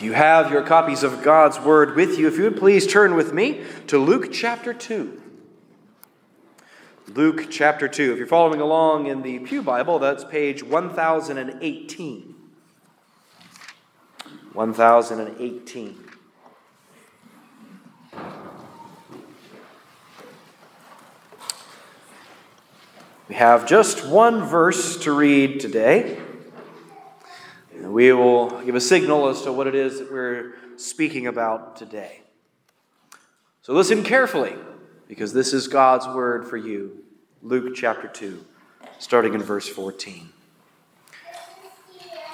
If you have your copies of God's Word with you, if you would please turn with me to Luke chapter 2. Luke chapter 2. If you're following along in the Pew Bible, that's page 1018. 1018. We have just one verse to read today. We will give a signal as to what it is that we're speaking about today. So listen carefully, because this is God's word for you. Luke chapter 2, starting in verse 14.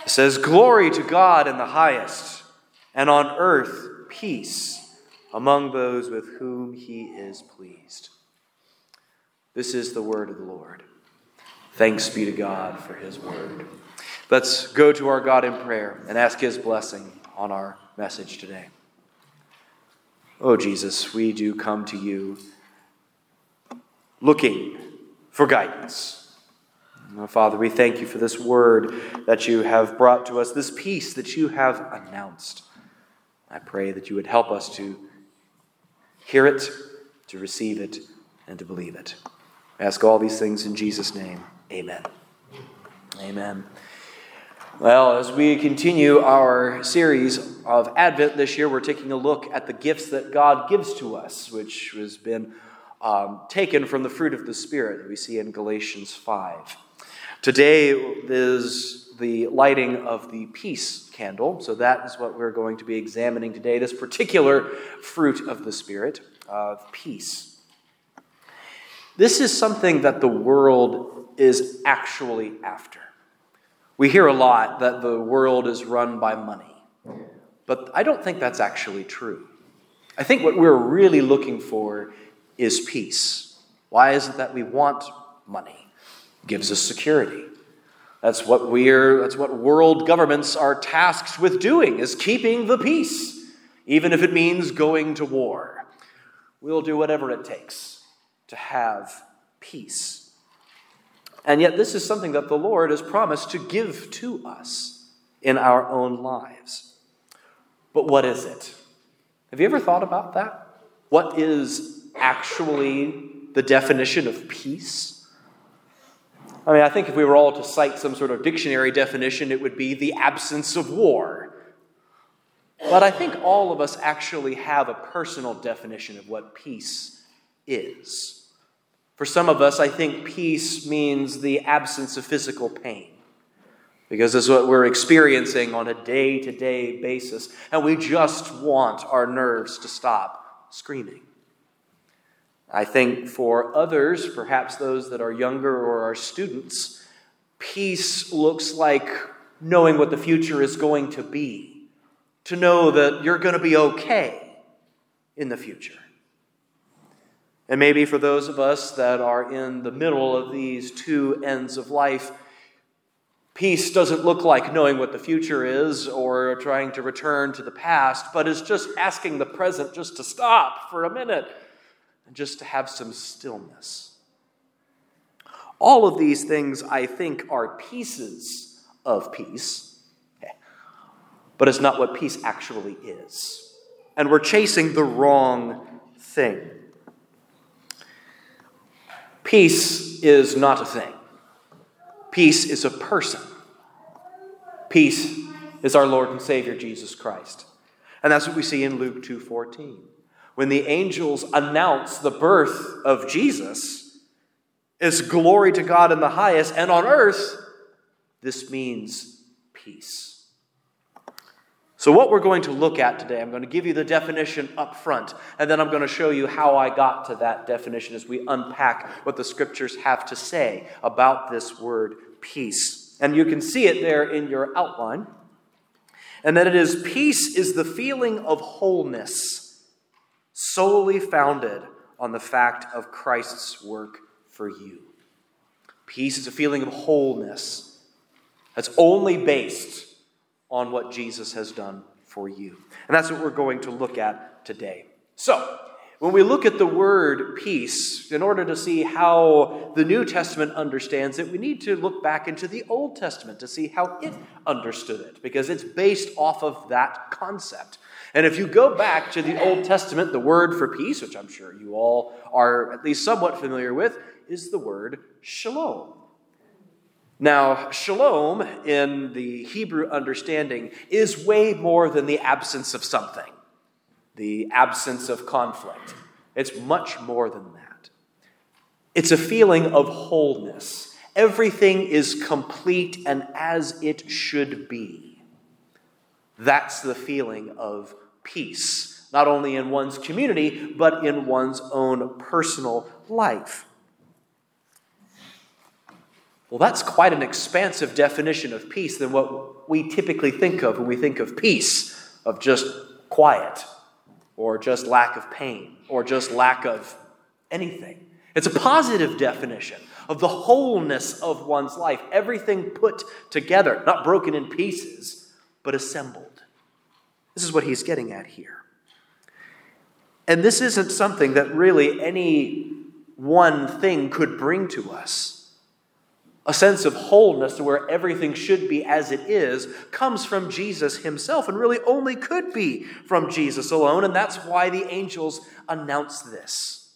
It says, Glory to God in the highest, and on earth peace among those with whom he is pleased. This is the word of the Lord. Thanks be to God for his word. Let's go to our God in prayer and ask his blessing on our message today. Oh, Jesus, we do come to you looking for guidance. Oh, Father, we thank you for this word that you have brought to us, this peace that you have announced. I pray that you would help us to hear it, to receive it, and to believe it. I ask all these things in Jesus' name. Amen. Amen. Well, as we continue our series of Advent this year, we're taking a look at the gifts that God gives to us, which has been um, taken from the fruit of the Spirit that we see in Galatians 5. Today is the lighting of the peace candle, so that is what we're going to be examining today this particular fruit of the Spirit of peace. This is something that the world is actually after. We hear a lot that the world is run by money, but I don't think that's actually true. I think what we're really looking for is peace. Why is it that we want money? It gives us security. That's what we're that's what world governments are tasked with doing is keeping the peace, even if it means going to war. We'll do whatever it takes to have peace. And yet, this is something that the Lord has promised to give to us in our own lives. But what is it? Have you ever thought about that? What is actually the definition of peace? I mean, I think if we were all to cite some sort of dictionary definition, it would be the absence of war. But I think all of us actually have a personal definition of what peace is. For some of us, I think peace means the absence of physical pain. Because it's what we're experiencing on a day to day basis. And we just want our nerves to stop screaming. I think for others, perhaps those that are younger or are students, peace looks like knowing what the future is going to be, to know that you're going to be okay in the future. And maybe for those of us that are in the middle of these two ends of life, peace doesn't look like knowing what the future is or trying to return to the past, but is just asking the present just to stop for a minute and just to have some stillness. All of these things, I think, are pieces of peace, but it's not what peace actually is. And we're chasing the wrong thing. Peace is not a thing. Peace is a person. Peace is our Lord and Savior Jesus Christ. And that's what we see in Luke 2:14. When the angels announce the birth of Jesus, it's glory to God in the highest and on earth this means peace. So, what we're going to look at today, I'm going to give you the definition up front, and then I'm going to show you how I got to that definition as we unpack what the scriptures have to say about this word peace. And you can see it there in your outline. And that it is peace is the feeling of wholeness solely founded on the fact of Christ's work for you. Peace is a feeling of wholeness that's only based on what Jesus has done for you. And that's what we're going to look at today. So, When we look at the word peace, in order to see how the New Testament understands it, we need to look back into the Old Testament to see how it understood it, because it's based off of that concept. And if you go back to the Old Testament, the word for peace, which I'm sure you all are at least somewhat familiar with, is the word shalom. Now, shalom in the Hebrew understanding is way more than the absence of something the absence of conflict. It's much more than that. It's a feeling of wholeness. Everything is complete and as it should be. That's the feeling of peace, not only in one's community, but in one's own personal life. Well, that's quite an expansive definition of peace than what we typically think of when we think of peace, of just quiet or just lack of pain, or just lack of anything. It's a positive definition of the wholeness of one's life, everything put together, not broken in pieces, but assembled. This is what he's getting at here. And this isn't something that really any one thing could bring to us a sense of wholeness to where everything should be as it is, comes from Jesus himself and really only could be from Jesus alone. And that's why the angels announce this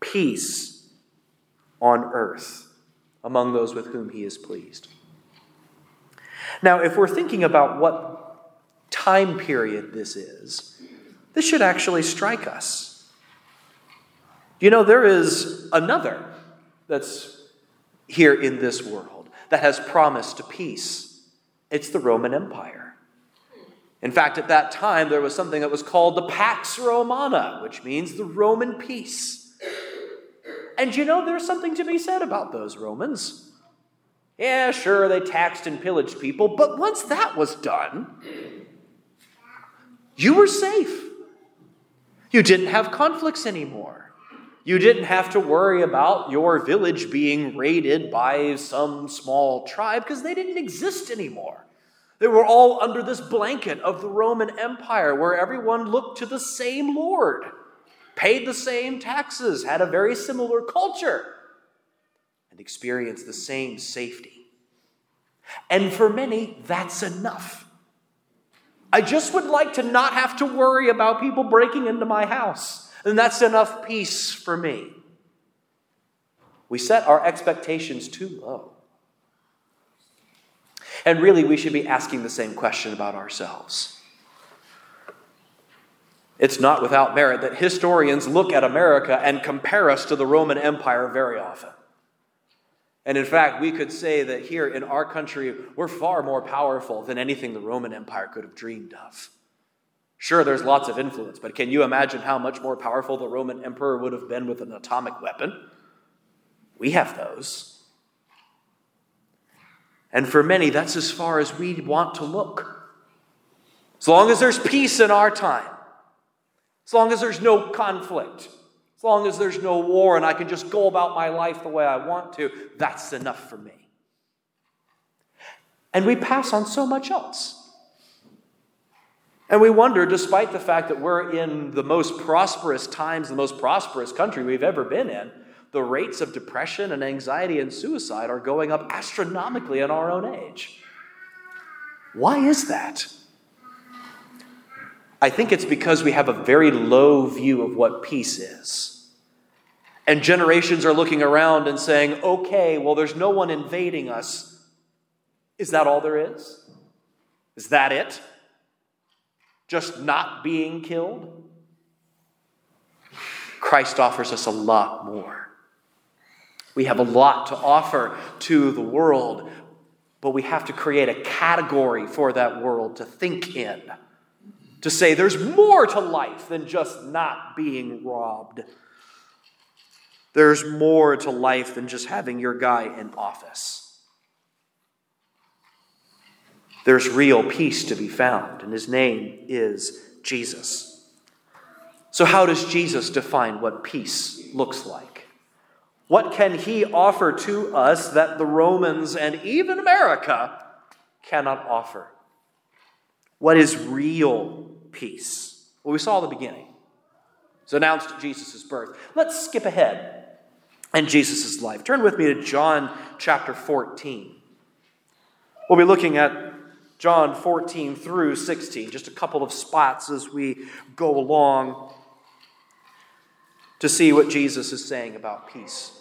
peace on earth among those with whom he is pleased. Now, if we're thinking about what time period this is, this should actually strike us. You know, there is another that's here in this world that has promised peace. It's the Roman Empire. In fact, at that time, there was something that was called the Pax Romana, which means the Roman peace. And you know, there's something to be said about those Romans. Yeah, sure, they taxed and pillaged people, but once that was done, you were safe. You didn't have conflicts anymore. You didn't have to worry about your village being raided by some small tribe because they didn't exist anymore. They were all under this blanket of the Roman Empire where everyone looked to the same Lord, paid the same taxes, had a very similar culture, and experienced the same safety. And for many, that's enough. I just would like to not have to worry about people breaking into my house then that's enough peace for me. We set our expectations too low. And really, we should be asking the same question about ourselves. It's not without merit that historians look at America and compare us to the Roman Empire very often. And in fact, we could say that here in our country, we're far more powerful than anything the Roman Empire could have dreamed of. Sure, there's lots of influence, but can you imagine how much more powerful the Roman emperor would have been with an atomic weapon? We have those. And for many, that's as far as we want to look. As long as there's peace in our time, as long as there's no conflict, as long as there's no war and I can just go about my life the way I want to, that's enough for me. And we pass on so much else. And we wonder, despite the fact that we're in the most prosperous times, the most prosperous country we've ever been in, the rates of depression and anxiety and suicide are going up astronomically in our own age. Why is that? I think it's because we have a very low view of what peace is. And generations are looking around and saying, okay, well, there's no one invading us. Is that all there is? Is that it? Just not being killed? Christ offers us a lot more. We have a lot to offer to the world, but we have to create a category for that world to think in, to say there's more to life than just not being robbed. There's more to life than just having your guy in office. There's real peace to be found, and his name is Jesus. So, how does Jesus define what peace looks like? What can he offer to us that the Romans and even America cannot offer? What is real peace? Well, we saw the beginning. He's announced Jesus' birth. Let's skip ahead in Jesus' life. Turn with me to John chapter 14. We'll be looking at John 14 through 16, just a couple of spots as we go along to see what Jesus is saying about peace.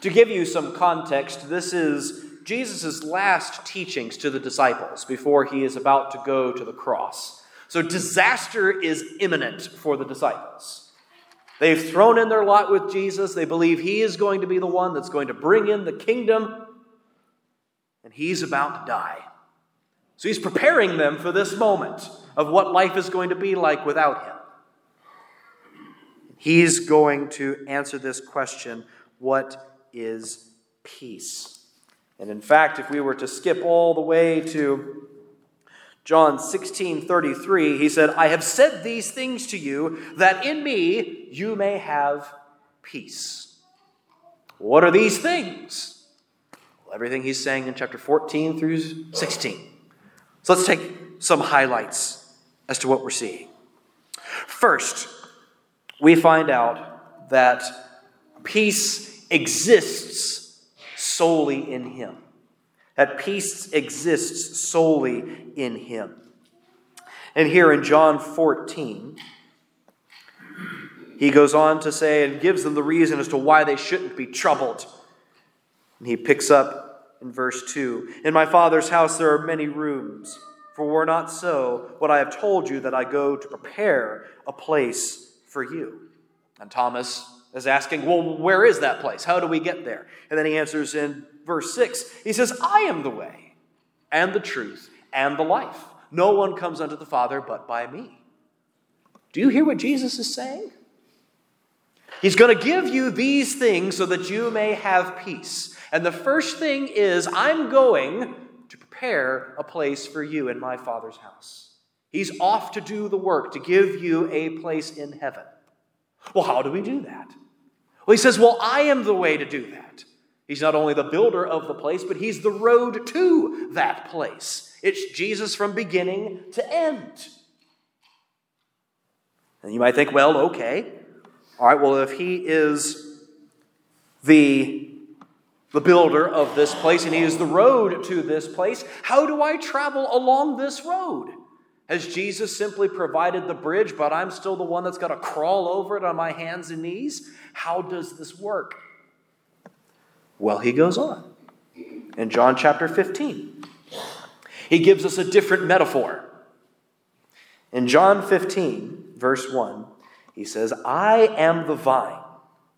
To give you some context, this is Jesus' last teachings to the disciples before he is about to go to the cross. So disaster is imminent for the disciples. They've thrown in their lot with Jesus. They believe he is going to be the one that's going to bring in the kingdom, and he's about to die. So he's preparing them for this moment of what life is going to be like without him. He's going to answer this question what is peace? And in fact, if we were to skip all the way to John 16 33, he said, I have said these things to you that in me you may have peace. What are these things? Well, everything he's saying in chapter 14 through 16. So let's take some highlights as to what we're seeing. First, we find out that peace exists solely in Him. That peace exists solely in Him. And here in John 14, he goes on to say and gives them the reason as to why they shouldn't be troubled. And he picks up in verse 2 In my Father's house there are many rooms, for were not so, what I have told you that I go to prepare a place for you. And Thomas is asking, Well, where is that place? How do we get there? And then he answers in verse 6 He says, I am the way and the truth and the life. No one comes unto the Father but by me. Do you hear what Jesus is saying? He's going to give you these things so that you may have peace. And the first thing is, I'm going to prepare a place for you in my Father's house. He's off to do the work to give you a place in heaven. Well, how do we do that? Well, he says, Well, I am the way to do that. He's not only the builder of the place, but he's the road to that place. It's Jesus from beginning to end. And you might think, well, okay. All right, well, if he is the, the builder of this place and he is the road to this place, how do I travel along this road? Has Jesus simply provided the bridge, but I'm still the one that's got to crawl over it on my hands and knees? How does this work? Well, he goes on. In John chapter 15, he gives us a different metaphor. In John 15, verse 1, he says, I am the vine,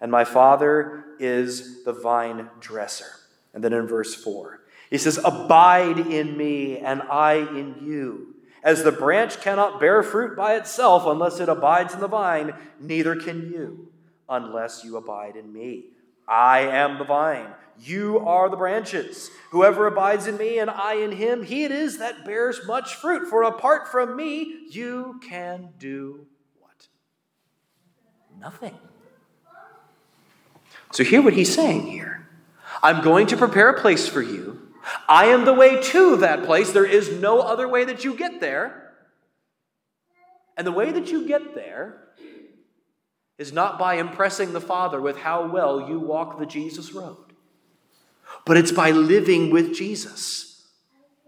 and my Father is the vine dresser. And then in verse 4, he says, Abide in me, and I in you. As the branch cannot bear fruit by itself unless it abides in the vine, neither can you unless you abide in me. I am the vine, you are the branches. Whoever abides in me and I in him, he it is that bears much fruit. For apart from me, you can do what? Nothing. So, hear what he's saying here. I'm going to prepare a place for you I am the way to that place. There is no other way that you get there. And the way that you get there is not by impressing the Father with how well you walk the Jesus road, but it's by living with Jesus.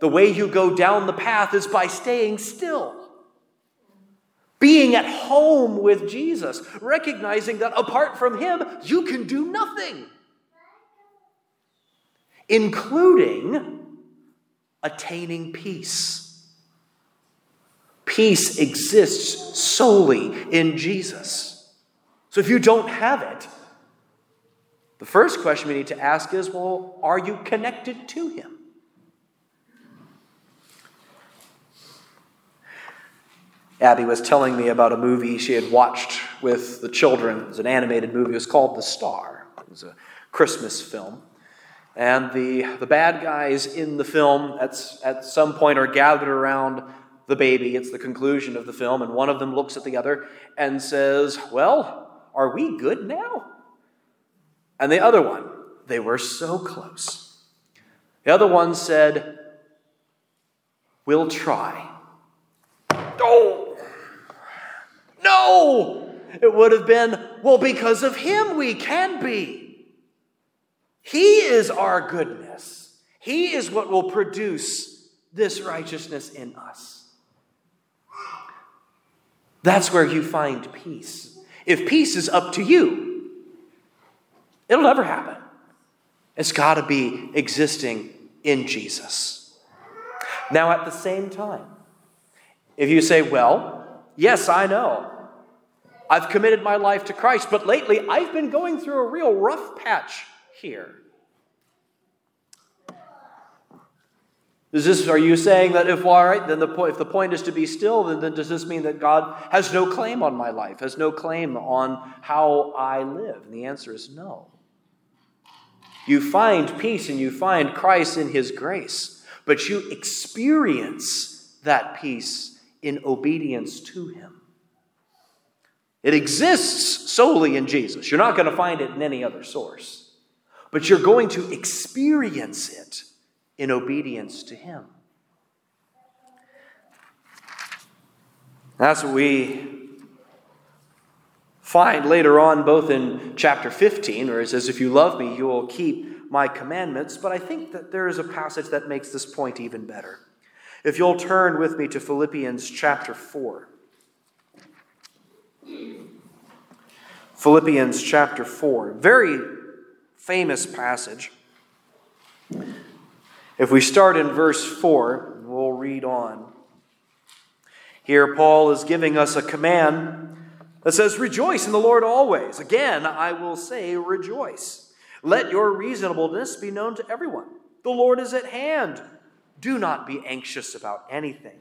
The way you go down the path is by staying still. Being at home with Jesus, recognizing that apart from Him, you can do nothing including attaining peace. Peace exists solely in Jesus. So if you don't have it, the first question we need to ask is well, are you connected to Him? Abby was telling me about a movie she had watched with the children. It was an animated movie. It was called The Star. It was a Christmas film. And the, the bad guys in the film at, at some point are gathered around the baby. It's the conclusion of the film. And one of them looks at the other and says, Well, are we good now? And the other one, they were so close. The other one said, We'll try. Oh, no! It would have been, well, because of him we can be. He is our goodness. He is what will produce this righteousness in us. That's where you find peace. If peace is up to you, it'll never happen. It's got to be existing in Jesus. Now, at the same time, if you say, well, yes, I know, I've committed my life to Christ, but lately I've been going through a real rough patch here. Is this, are you saying that if, all right, then the point, if the point is to be still, then, then does this mean that God has no claim on my life, has no claim on how I live? And the answer is no. You find peace and you find Christ in His grace, but you experience that peace in obedience to Him. It exists solely in Jesus. You're not going to find it in any other source, but you're going to experience it in obedience to Him. That's what we find later on, both in chapter 15, where it says, If you love me, you will keep my commandments. But I think that there is a passage that makes this point even better. If you'll turn with me to Philippians chapter 4. Philippians chapter 4, very famous passage. If we start in verse 4, we'll read on. Here, Paul is giving us a command that says, Rejoice in the Lord always. Again, I will say, Rejoice. Let your reasonableness be known to everyone. The Lord is at hand. Do not be anxious about anything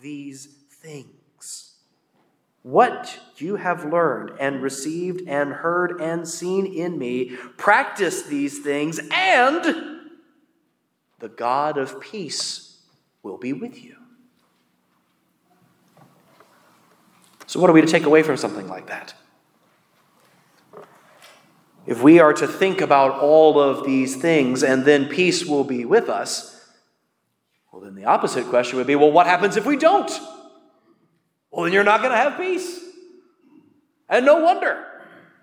these things. What you have learned and received and heard and seen in me, practice these things, and the God of peace will be with you. So, what are we to take away from something like that? If we are to think about all of these things and then peace will be with us, well, then the opposite question would be well, what happens if we don't? Well, then you're not going to have peace. And no wonder.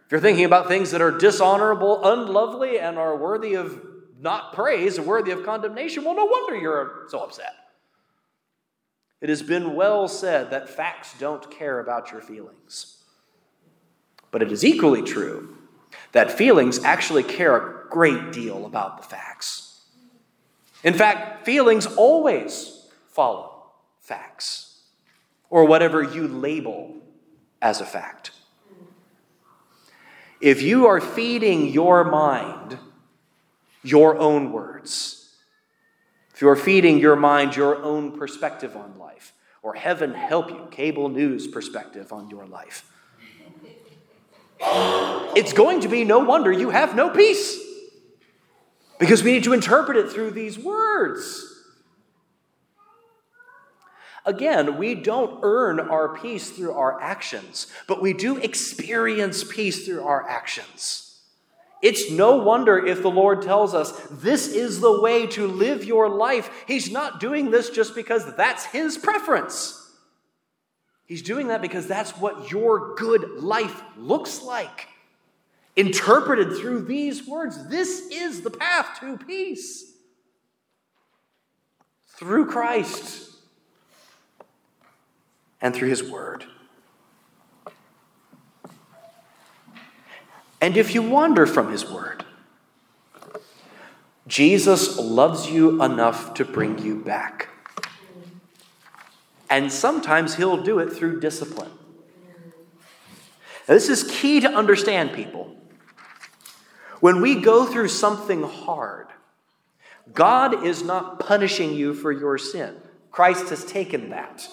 If you're thinking about things that are dishonorable, unlovely, and are worthy of not praise worthy of condemnation, well, no wonder you're so upset. It has been well said that facts don't care about your feelings. But it is equally true that feelings actually care a great deal about the facts. In fact, feelings always follow facts or whatever you label as a fact. If you are feeding your mind your own words, if you're feeding your mind your own perspective on life, or heaven help you, cable news perspective on your life, it's going to be no wonder you have no peace. Because we need to interpret it through these words. Again, we don't earn our peace through our actions, but we do experience peace through our actions. It's no wonder if the Lord tells us this is the way to live your life. He's not doing this just because that's His preference. He's doing that because that's what your good life looks like interpreted through these words. This is the path to peace through Christ and through His Word. And if you wander from His Word, Jesus loves you enough to bring you back. And sometimes He'll do it through discipline. Now, this is key to understand, people. When we go through something hard, God is not punishing you for your sin. Christ has taken that.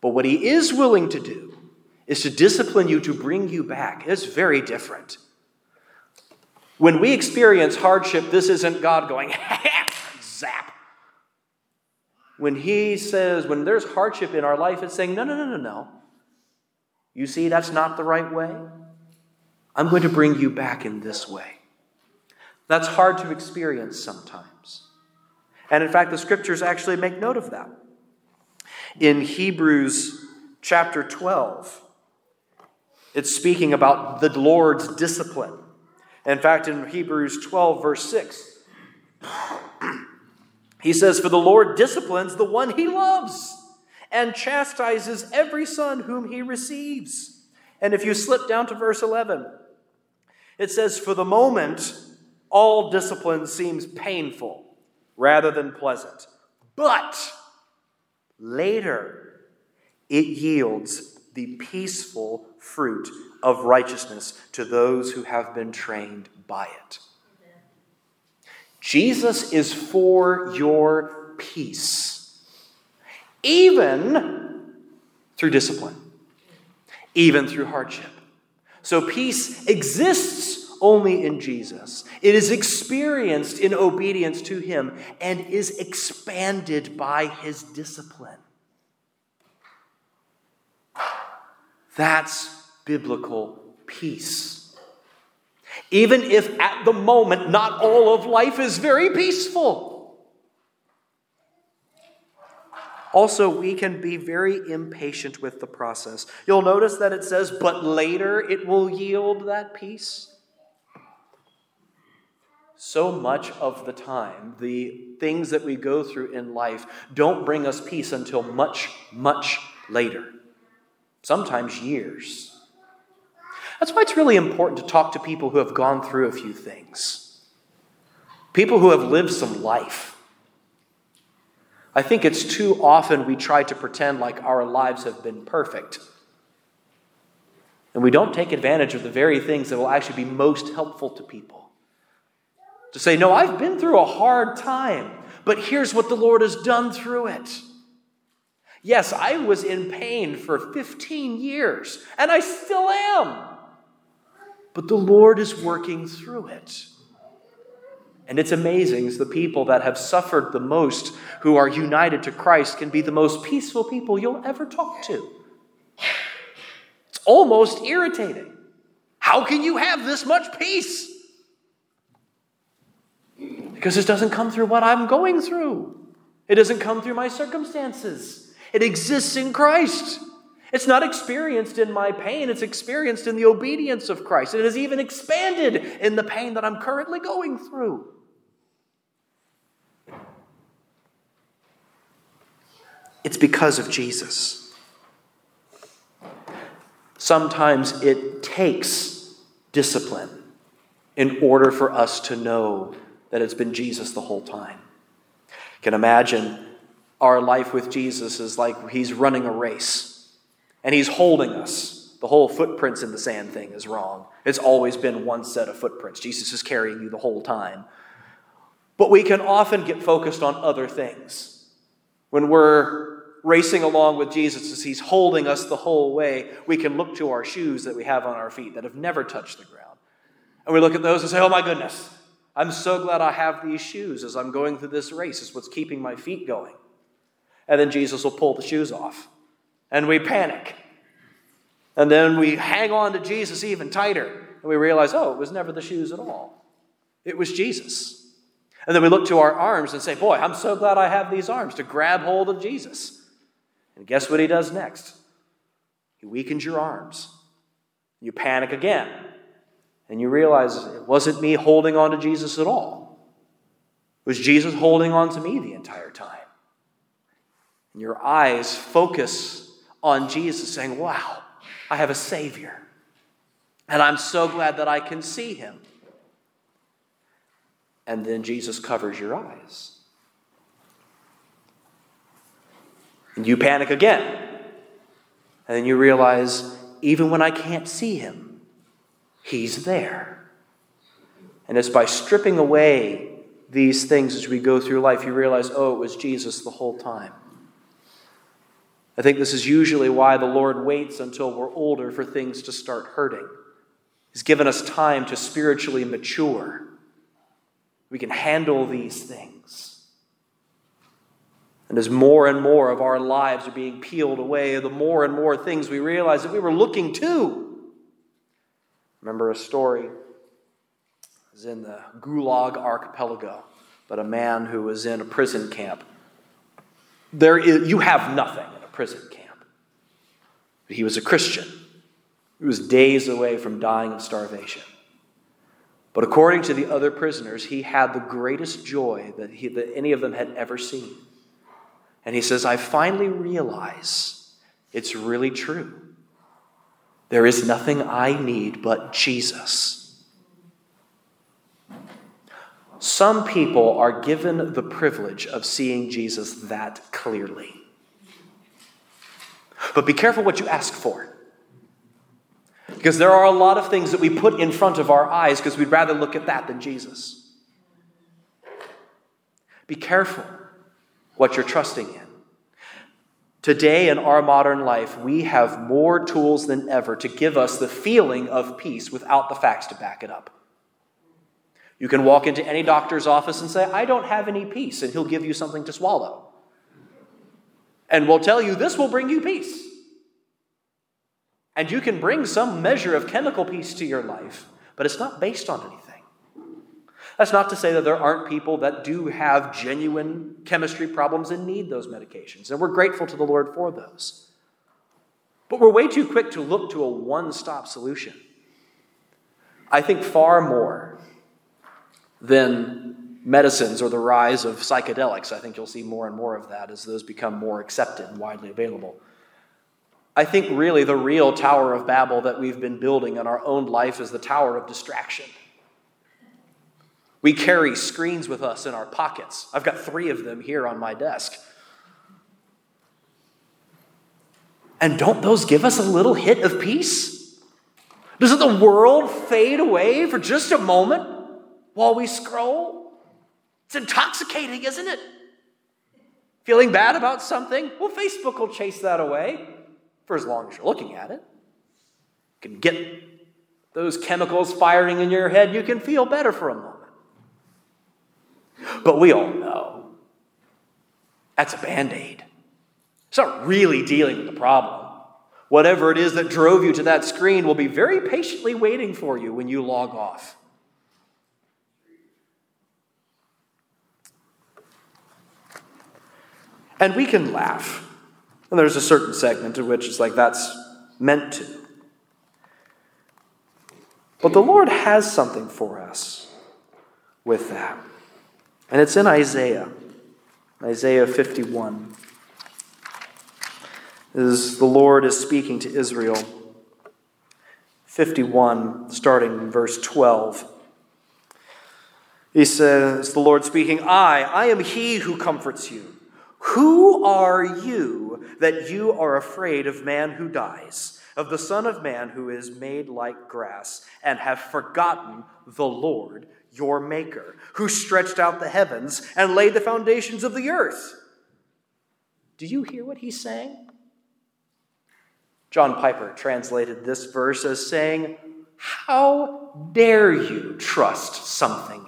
But what he is willing to do is to discipline you to bring you back. It's very different. When we experience hardship, this isn't God going, zap. When He says, when there's hardship in our life, it's saying, no, no, no, no, no. You see, that's not the right way. I'm going to bring you back in this way. That's hard to experience sometimes. And in fact, the scriptures actually make note of that. In Hebrews chapter 12, it's speaking about the Lord's discipline. In fact, in Hebrews 12, verse 6, he says, For the Lord disciplines the one he loves and chastises every son whom he receives. And if you slip down to verse 11, it says, For the moment, all discipline seems painful rather than pleasant. But later, it yields the peaceful fruit of righteousness to those who have been trained by it. Jesus is for your peace, even through discipline, even through hardship. So peace exists only in Jesus. It is experienced in obedience to Him and is expanded by His discipline. That's biblical peace. Even if at the moment not all of life is very peaceful. Also, we can be very impatient with the process. You'll notice that it says, but later it will yield that peace. So much of the time, the things that we go through in life don't bring us peace until much, much later, sometimes years. That's why it's really important to talk to people who have gone through a few things, people who have lived some life. I think it's too often we try to pretend like our lives have been perfect. And we don't take advantage of the very things that will actually be most helpful to people. To say, no, I've been through a hard time, but here's what the Lord has done through it. Yes, I was in pain for 15 years, and I still am but the Lord is working through it. And it's amazing the people that have suffered the most, who are united to Christ, can be the most peaceful people you'll ever talk to. It's almost irritating. How can you have this much peace? Because it doesn't come through what I'm going through, it doesn't come through my circumstances. It exists in Christ. It's not experienced in my pain, it's experienced in the obedience of Christ. It is even expanded in the pain that I'm currently going through. It's because of Jesus. Sometimes it takes discipline in order for us to know that it's been Jesus the whole time. You can imagine our life with Jesus is like he's running a race and he's holding us. The whole footprints in the sand thing is wrong. It's always been one set of footprints. Jesus is carrying you the whole time. But we can often get focused on other things. When we're racing along with Jesus as he's holding us the whole way, we can look to our shoes that we have on our feet that have never touched the ground. And we look at those and say, oh my goodness, I'm so glad I have these shoes as I'm going through this race. It's what's keeping my feet going. And then Jesus will pull the shoes off and we panic. And then we hang on to Jesus even tighter, and we realize, oh, it was never the shoes at all. It was Jesus. And then we look to our arms and say, boy, I'm so glad I have these arms to grab hold of Jesus. And guess what he does next? He weakens your arms. You panic again. And you realize it wasn't me holding on to Jesus at all. It was Jesus holding on to me the entire time. And your eyes focus on Jesus, saying, Wow, I have a Savior. And I'm so glad that I can see him. And then Jesus covers your eyes. And you panic again. And then you realize, even when I can't see him, he's there. And it's by stripping away these things as we go through life, you realize, oh, it was Jesus the whole time. I think this is usually why the Lord waits until we're older for things to start hurting. He's given us time to spiritually mature. We can handle these things. And as more and more of our lives are being peeled away, the more and more things we realize that we were looking to. Remember a story? It was in the Gulag archipelago, but a man who was in a prison camp. There is, you have nothing prison camp. But he was a Christian. He was days away from dying of starvation. But according to the other prisoners, he had the greatest joy that, he, that any of them had ever seen. And he says, I finally realize it's really true. There is nothing I need but Jesus. Some people are given the privilege of seeing Jesus that clearly. But be careful what you ask for. Because there are a lot of things that we put in front of our eyes because we'd rather look at that than Jesus. Be careful what you're trusting in. Today, in our modern life, we have more tools than ever to give us the feeling of peace without the facts to back it up. You can walk into any doctor's office and say, I don't have any peace, and he'll give you something to swallow. And will tell you, this will bring you peace. And you can bring some measure of chemical peace to your life, but it's not based on anything. That's not to say that there aren't people that do have genuine chemistry problems and need those medications, and we're grateful to the Lord for those. But we're way too quick to look to a one stop solution. I think far more than medicines or the rise of psychedelics. I think you'll see more and more of that as those become more accepted and widely available. I think really the real Tower of Babel that we've been building in our own life is the Tower of Distraction. We carry screens with us in our pockets. I've got three of them here on my desk. And don't those give us a little hit of peace? Doesn't the world fade away for just a moment while we scroll? It's intoxicating, isn't it? Feeling bad about something? Well, Facebook will chase that away for as long as you're looking at it. You can get those chemicals firing in your head, you can feel better for a moment. But we all know that's a band aid. It's not really dealing with the problem. Whatever it is that drove you to that screen will be very patiently waiting for you when you log off. And we can laugh and there's a certain segment in which it's like that's meant to. But the Lord has something for us with that. And it's in Isaiah, Isaiah 51. As the Lord is speaking to Israel. 51, starting in verse 12. He says, The Lord speaking, I, I am he who comforts you. Who are you that you are afraid of man who dies, of the Son of Man who is made like grass, and have forgotten the Lord your Maker, who stretched out the heavens and laid the foundations of the earth? Do you hear what he's saying? John Piper translated this verse as saying, How dare you trust something?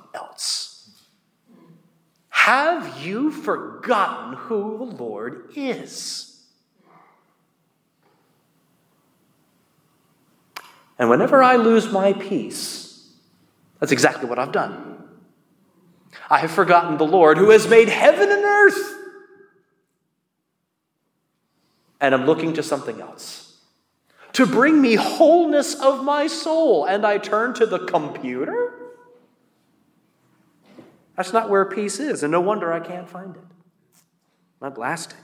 Have you forgotten who the Lord is? And whenever I lose my peace, that's exactly what I've done. I have forgotten the Lord who has made heaven and earth. And I'm looking to something else to bring me wholeness of my soul. And I turn to the computer? That's not where peace is, and no wonder I can't find it. Not lasting.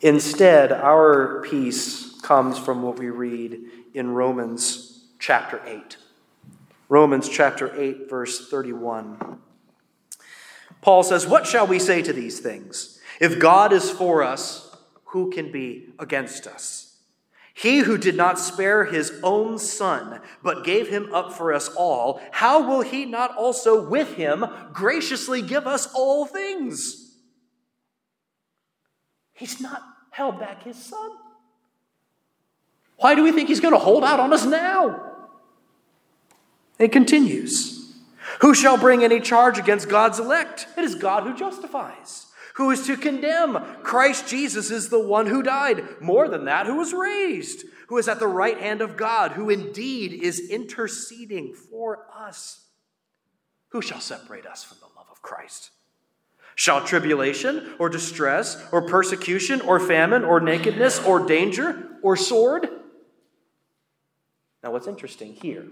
Instead, our peace comes from what we read in Romans chapter 8. Romans chapter 8, verse 31. Paul says, What shall we say to these things? If God is for us, who can be against us? He who did not spare his own son, but gave him up for us all, how will he not also with him graciously give us all things? He's not held back his son? Why do we think he's going to hold out on us now? It continues Who shall bring any charge against God's elect? It is God who justifies. Who is to condemn? Christ Jesus is the one who died. More than that, who was raised, who is at the right hand of God, who indeed is interceding for us. Who shall separate us from the love of Christ? Shall tribulation or distress or persecution or famine or nakedness or danger or sword? Now, what's interesting here,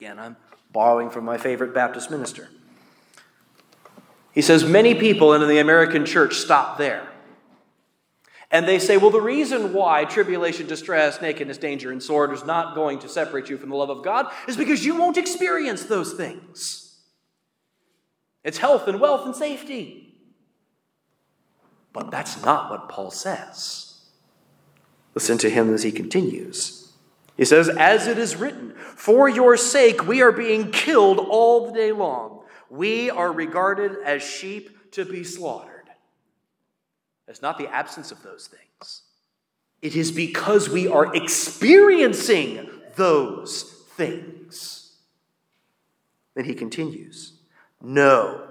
again, I'm borrowing from my favorite Baptist minister. He says many people in the American church stop there. And they say, well, the reason why tribulation, distress, nakedness, danger, and sword is not going to separate you from the love of God is because you won't experience those things. It's health and wealth and safety. But that's not what Paul says. Listen to him as he continues. He says, As it is written, for your sake we are being killed all the day long. We are regarded as sheep to be slaughtered. It's not the absence of those things, it is because we are experiencing those things. Then he continues No.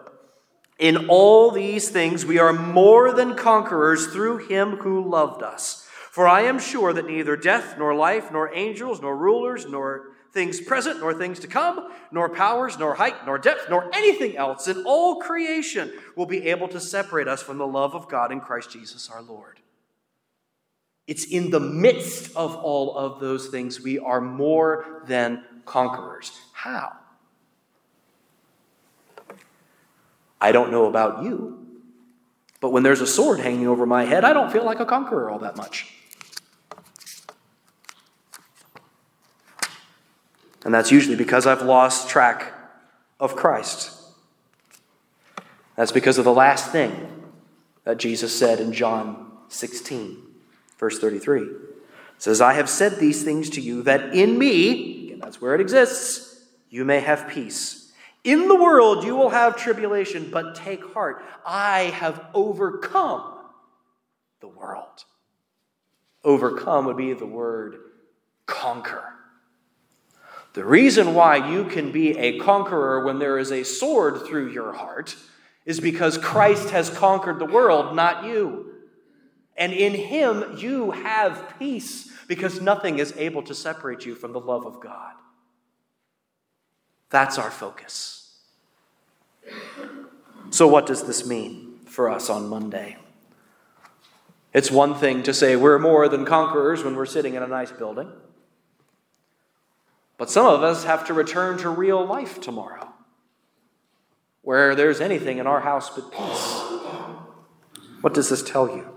In all these things, we are more than conquerors through him who loved us. For I am sure that neither death, nor life, nor angels, nor rulers, nor things present, nor things to come, nor powers, nor height, nor depth, nor anything else in all creation will be able to separate us from the love of God in Christ Jesus our Lord. It's in the midst of all of those things we are more than conquerors. How? I don't know about you, but when there's a sword hanging over my head, I don't feel like a conqueror all that much. And that's usually because I've lost track of Christ. That's because of the last thing that Jesus said in John 16, verse 33. It says, I have said these things to you that in me, and that's where it exists, you may have peace. In the world you will have tribulation, but take heart. I have overcome the world. Overcome would be the word conquer. The reason why you can be a conqueror when there is a sword through your heart is because Christ has conquered the world, not you. And in him you have peace because nothing is able to separate you from the love of God. That's our focus. So, what does this mean for us on Monday? It's one thing to say we're more than conquerors when we're sitting in a nice building. But some of us have to return to real life tomorrow, where there's anything in our house but peace. What does this tell you?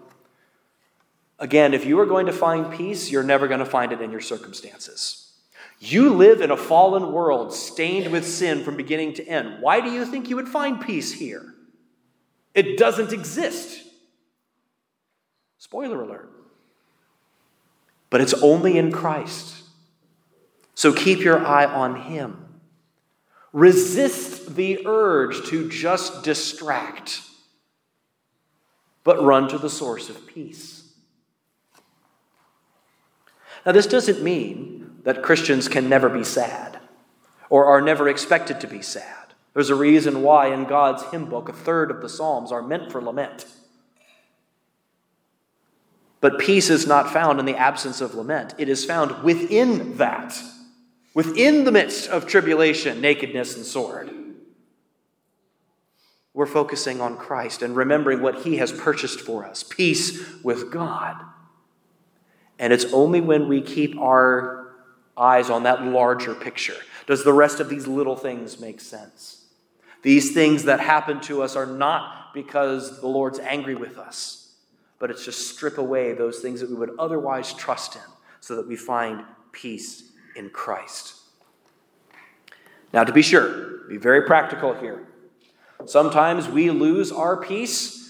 Again, if you are going to find peace, you're never going to find it in your circumstances. You live in a fallen world stained with sin from beginning to end. Why do you think you would find peace here? It doesn't exist. Spoiler alert. But it's only in Christ. So keep your eye on Him. Resist the urge to just distract, but run to the source of peace. Now, this doesn't mean that Christians can never be sad or are never expected to be sad. There's a reason why in God's hymn book, a third of the Psalms are meant for lament. But peace is not found in the absence of lament, it is found within that within the midst of tribulation, nakedness, and sword. We're focusing on Christ and remembering what He has purchased for us peace with God. And it's only when we keep our eyes on that larger picture does the rest of these little things make sense. These things that happen to us are not because the Lord's angry with us, but it's just strip away those things that we would otherwise trust in so that we find peace in Christ. Now, to be sure, be very practical here. Sometimes we lose our peace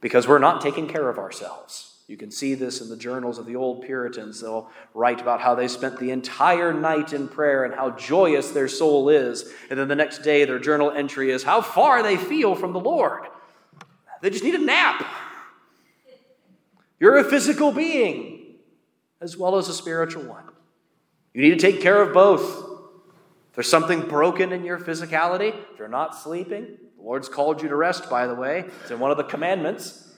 because we're not taking care of ourselves. You can see this in the journals of the old Puritans. They'll write about how they spent the entire night in prayer and how joyous their soul is. And then the next day, their journal entry is how far they feel from the Lord. They just need a nap. You're a physical being as well as a spiritual one. You need to take care of both. If there's something broken in your physicality, if you're not sleeping, the Lord's called you to rest, by the way. It's in one of the commandments.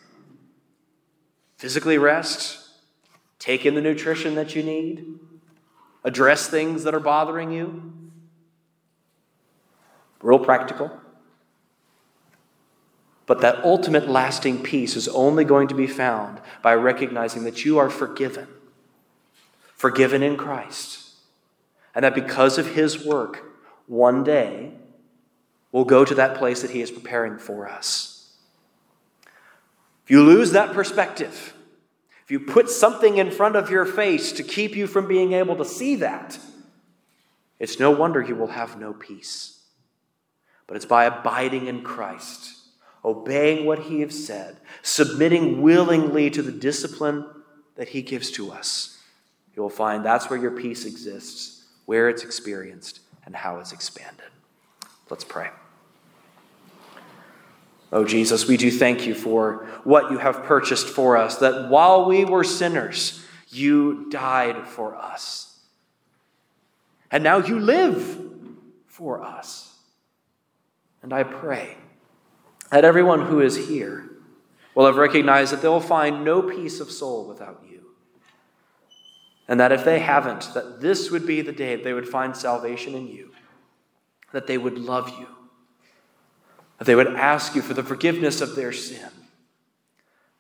Physically rest, take in the nutrition that you need, address things that are bothering you. Real practical. But that ultimate lasting peace is only going to be found by recognizing that you are forgiven, forgiven in Christ, and that because of His work, one day we'll go to that place that He is preparing for us. If you lose that perspective, if you put something in front of your face to keep you from being able to see that, it's no wonder you will have no peace. But it's by abiding in Christ obeying what He has said, submitting willingly to the discipline that He gives to us, you will find that's where your peace exists, where it's experienced, and how it's expanded. Let's pray. Oh, Jesus, we do thank you for what you have purchased for us, that while we were sinners, you died for us. And now you live for us. And I pray that everyone who is here will have recognized that they'll find no peace of soul without you. And that if they haven't, that this would be the day they would find salvation in you, that they would love you, that they would ask you for the forgiveness of their sin,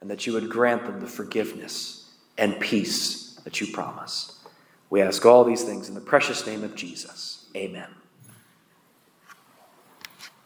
and that you would grant them the forgiveness and peace that you promise. We ask all these things in the precious name of Jesus. Amen.